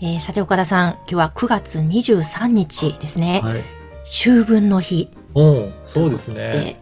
えー、さて岡田さん今日は9月23日ですね、はい。秋分の日おお、そうですで、ね。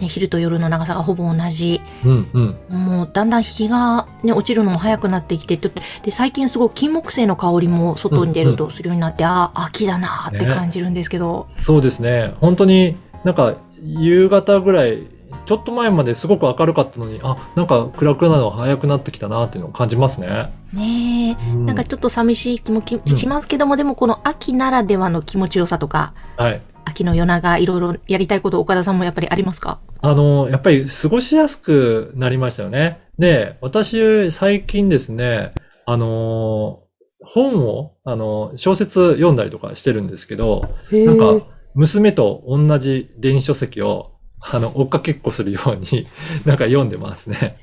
ね、昼と夜の長さがほぼ同じうんうん。もうだんだん日が、ね、落ちるのも早くなってきて、で最近すごい金木犀の香りも外に出るとするようになって、ああ、秋だなーって感じるんですけど、そうですね。本当になんか夕方ぐらい、ちょっと前まですごく明るかったのに、あ、なんか暗くなるのが早くなってきたなっていうのを感じますね。ねえ、うんなんかちょっと寂しい気もきしますけども、でもこの秋ならではの気持ちよさとか、はい。秋の夜長いろいろやりたいこと岡田さんもやっぱりありますか？あの、やっぱり過ごしやすくなりましたよね。で、私、最近ですね、あの、本を、あの、小説読んだりとかしてるんですけど、へなんか、娘と同じ電子書籍を、あの、追っかけっこするように、なんか読んでますね。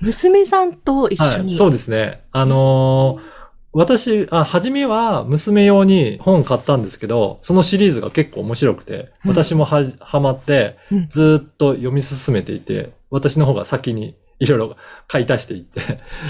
娘さんと一緒はい。に。そうですね。あのー私、あ、初めは娘用に本買ったんですけど、そのシリーズが結構面白くて、うん私もはじ、はまってうん、ずーっと読み進めていて、私の方が先にいろいろ買い足していって、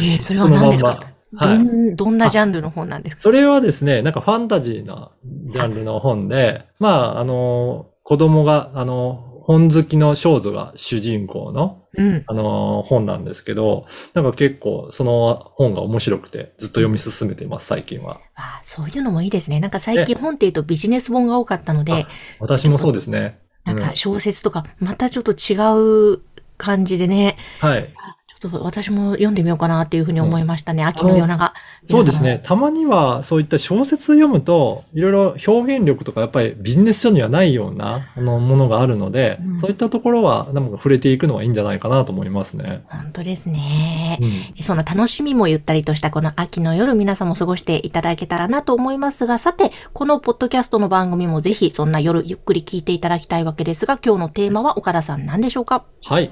えーそれは何ですか？そのまんまどんどんなジャンルの本なんですか？それはですね、なんかファンタジーなジャンルの本で、まあ、あの、子供が、あの、本好きの少女が主人公の、うん。あの、本なんですけど、なんか結構その本が面白くて、ずっと読み進めています、最近は。あそういうのもいいですね。なんか最近本っていうとビジネス本が多かったので、私もそうですね。なんかうん小説とか、またちょっと違う感じでね、はい。ちょっと私も読んでみようかなっていうふうに思いましたね。秋の夜長。そうですね。たまにはそういった小説読むと、いろいろ表現力とかやっぱりビジネス書にはないようなあのものがあるので、うんそういったところはなんか触れていくのはいいんじゃないかなと思いますね。本当ですね。うんその楽しみもゆったりとしたこの秋の夜皆さんも過ごしていただけたらなと思いますが、さて、このポッドキャストの番組もぜひそんな夜ゆっくり聞いていただきたいわけですが、今日のテーマは岡田さん何でしょうか？はい。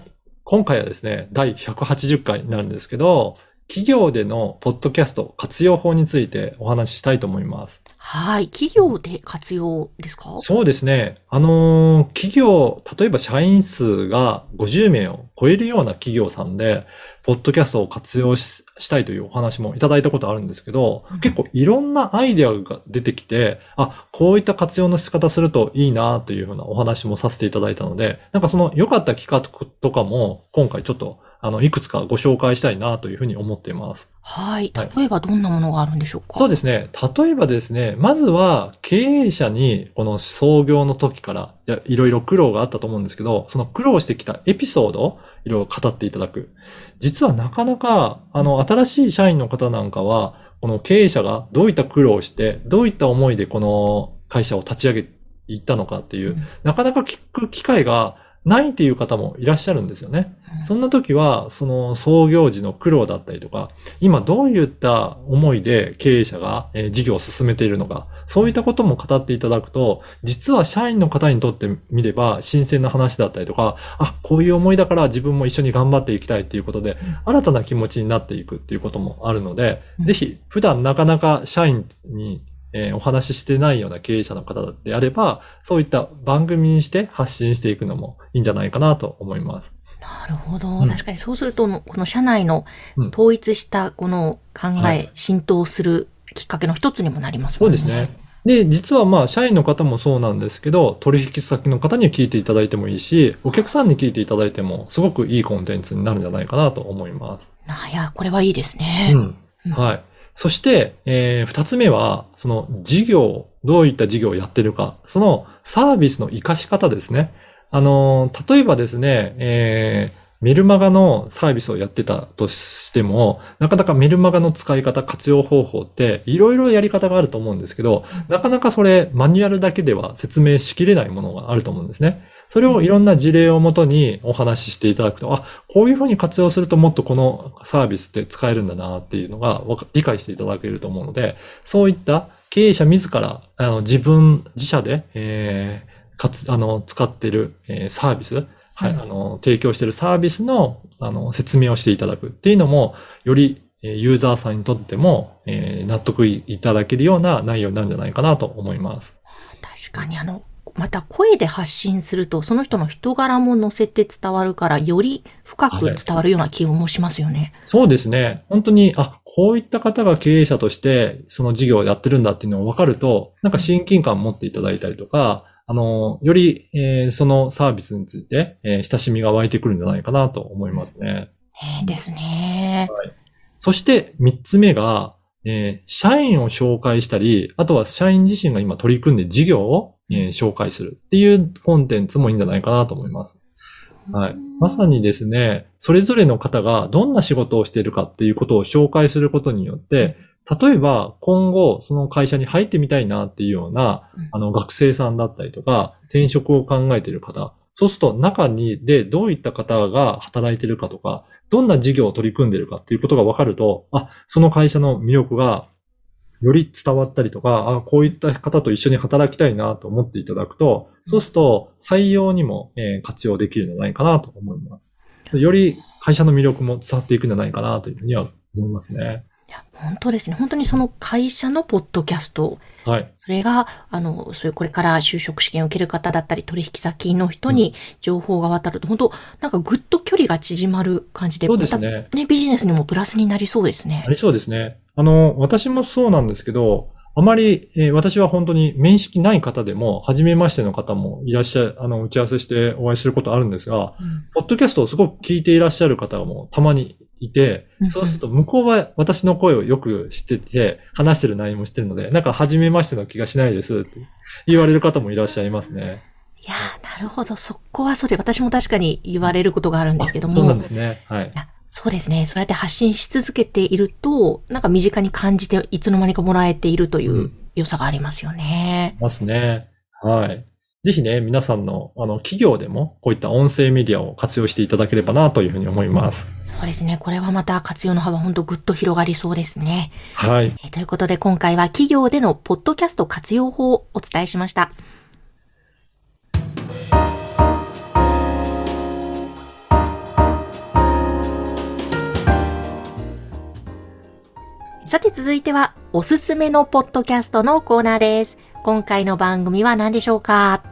今回はですね、第180回になるんですけど、企業でのポッドキャスト活用法についてお話ししたいと思います。はい。企業で活用ですか？そうですね。あのー企業、例えば社員数が50名を超えるような企業さんで、ポッドキャストを活用ししたいというお話もいただいたことあるんですけどうん、結構いろんなアイデアが出てきて、あ、こういった活用の仕方するといいなというふうなお話もさせていただいたので、なんかその良かった企画とかも今回ちょっとあの、いくつかご紹介したいなというふうに思っています。はい。はい例えばどんなものがあるんでしょうか？そうですね。例えばですね、まずは経営者にこの創業の時からいろいろ苦労があったと思うんですけど、その苦労してきたエピソードをいろいろ語っていただく。実はなかなか、あの、新しい社員の方なんかは、この経営者がどういった苦労をして、どういった思いでこの会社を立ち上げていったのかっていう、うんなかなか聞く機会がないっていう方もいらっしゃるんですよね。そんな時は、その創業時の苦労だったりとか、今どういった思いで経営者がえー事業を進めているのか、そういったことも語っていただくと、実は社員の方にとってみれば新鮮な話だったりとか、あ、こういう思いだから自分も一緒に頑張っていきたいっていうことで、新たな気持ちになっていくっていうこともあるので、うん。ぜひ普段なかなか社員にえーお話ししてないような経営者の方であれば、そういった番組にして発信していくのもいいんじゃないかなと思います。なるほど。うん確かにそうすると、この社内のうん統一したこの考え、はい浸透するきっかけの一つにもなりますね。そうですね。で、実はまあ、社員の方もそうなんですけど、取引先の方に聞いていただいてもいいし、お客さんに聞いていただいても、すごくいいコンテンツになるんじゃないかなと思います。あいや、これはいいですね。うん。はい。そして、えー二つ目は、その事業、どういった事業をやってるか、そのサービスの活かし方ですね。あの、例えばですね、えーメルマガのサービスをやってたとしても、なかなかメルマガの使い方、活用方法って、いろいろやり方があると思うんですけど、なかなかそれ、マニュアルだけでは説明しきれないものがあると思うんですね。それをいろんな事例をもとにお話ししていただくと、あ、こういうふうに活用するともっとこのサービスって使えるんだなっていうのが理解していただけると思うので、そういった経営者自らあの、自分、自社で、えー、かつ、あの、使ってる、えー、サービス、はい、うんあの、提供してるサービスの、あの、説明をしていただくっていうのも、より、えーユーザーさんにとっても、えー納得いただけるような内容になるんじゃないかなと思います。確かにあの、また声で発信すると、その人の人柄も乗せて伝わるから、より深く伝わるような気もしますよね。そうですね。本当に、あ、こういった方が経営者として、その事業をやってるんだっていうのを分かると、なんか親近感を持っていただいたりとか、あの、より、えーそのサービスについて、えー親しみが湧いてくるんじゃないかなと思いますね。ねですね。そして、三つ目が、えー社員を紹介したり、あとは社員自身が今取り組んで事業を、えー紹介するっていうコンテンツもいいんじゃないかなと思います。はい。まさにですね、それぞれの方がどんな仕事をしているかっていうことを紹介することによって、例えば今後その会社に入ってみたいなっていうようなうん、あの学生さんだったりとか、転職を考えている方、そうすると中にでどういった方が働いているかとか、どんな事業を取り組んでいるかっていうことが分かると、あ、その会社の魅力がより伝わったりとか、あ、こういった方と一緒に働きたいなと思っていただくと、そうすると採用にも、えー活用できるんじゃないかなと思います。より会社の魅力も伝わっていくんじゃないかなというふうには思いますね。いや、本当ですね。本当にその会社のポッドキャスト、はい。それが、あの、そういうこれから就職試験を受ける方だったり、取引先の人に情報が渡ると、本当なんかぐっと距離が縮まる感じで、そうですね。ね、ビジネスにもプラスになりそうですねあ。りそうですね。あの、私もそうなんですけど、あまり、えー私は本当に面識ない方でも、初めましての方もいらっしゃる、あの、打ち合わせしてお会いすることあるんですが、うんポッドキャストをすごく聞いていらっしゃる方もたまにいてそうすると向こうは私の声をよく知ってて、話してる内容も知ってるので、なんか初めましての気がしないですって言われる方もいらっしゃいますね。いやー、なるほど。そこはそれ、私も確かに言われることがあるんですけども。そうなんですね。はいい。やそうですね。そうやって発信し続けていると、なんか身近に感じて、いつの間にかもらえているといううん良さがありますよね。ますね。はい。ぜひね、皆さんの、あの、企業でも、こういった音声メディアを活用していただければな、というふうに思います。そうですね。これはまた活用の幅、本当ぐっと広がりそうですね。はい。えーということで、今回は企業でのポッドキャスト活用法をお伝えしました。さて続いては、おすすめのポッドキャストのコーナーです。今回の番組は何でしょうか？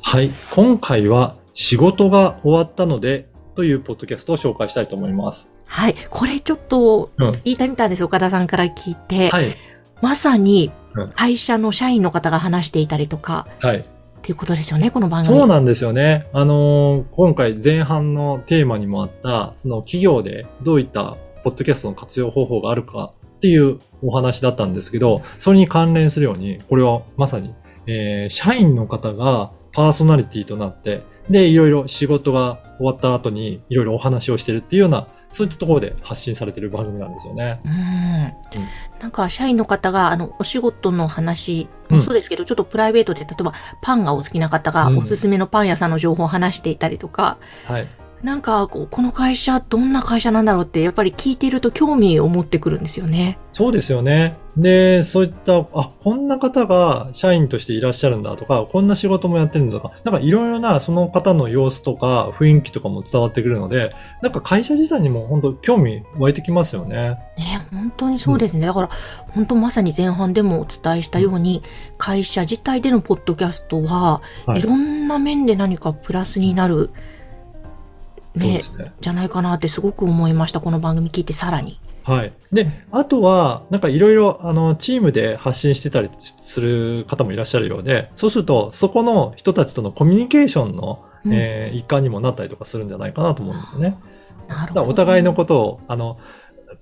はい。今回は、仕事が終わったので、というポッドキャストを紹介したいと思います。はい。これちょっとうん。言いたみたいです。岡田さんから聞いて。はい。まさにうん会社の社員の方が話していたりとか、はい。っていうことですよね、この番組。そうなんですよね。あのー今回前半のテーマにもあった、その企業でどういったポッドキャストの活用方法があるかっていうお話だったんですけど、それに関連するように、これはまさに、えー社員の方がパーソナリティとなって、で、いろいろ仕事が終わった後にいろいろお話をしてるっていうような、そういったところで発信されてる番組なんですよね。うん。なんか、社員の方が、あの、お仕事の話もそうですけど、ちょっとプライベートで、例えば、パンがお好きな方が、うんおすすめのパン屋さんの情報を話していたりとか、はい。なんかこう、この会社、どんな会社なんだろうって、やっぱり聞いていると興味を持ってくるんですよね。そうですよね。で、そういった、あ、こんな方が社員としていらっしゃるんだとか、こんな仕事もやってるんだとか、なんかいろいろなその方の様子とか雰囲気とかも伝わってくるので、なんか会社自体にも本当興味湧いてきますよね。ね、本当にそうですね。だから、本当まさに前半でもお伝えしたように、会社自体でのポッドキャストは、はいい、ろんな面で何かプラスになる、うで、すね。じゃないかなってすごく思いました。この番組聞いてさらに。はい。で、あとは、なんかいろいろ、あの、チームで発信してたりする方もいらっしゃるようで、そうすると、そこの人たちとのコミュニケーションの、うんえー一環にもなったりとかするんじゃないかなと思うんですよね。なるほど。お互いのことを、あの、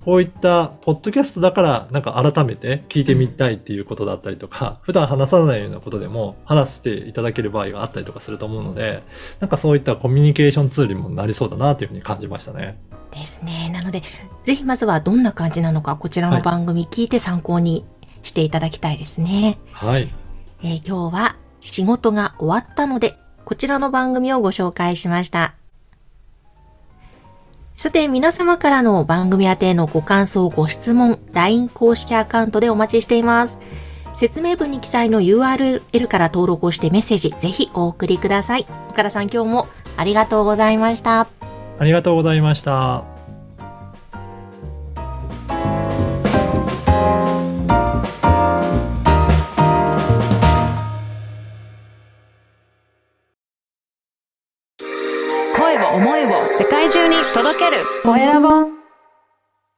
こういったポッドキャストだから、なんか改めて聞いてみたいっていうことだったりとか、普段話さないようなことでも話していただける場合があったりとかすると思うので、なんかそういったコミュニケーションツールにもなりそうだなというふうに感じましたね。ですね。なので、ぜひまずはどんな感じなのか、こちらの番組聞いて参考にしていただきたいですね。はい。えー今日は仕事が終わったので、こちらの番組をご紹介しました。さて、皆様からの番組宛てのご感想、ご質問、LINE 公式アカウントでお待ちしています。説明文に記載の URL から登録をしてメッセージぜひお送りください。岡田さん今日もありがとうございました。ありがとうございました。声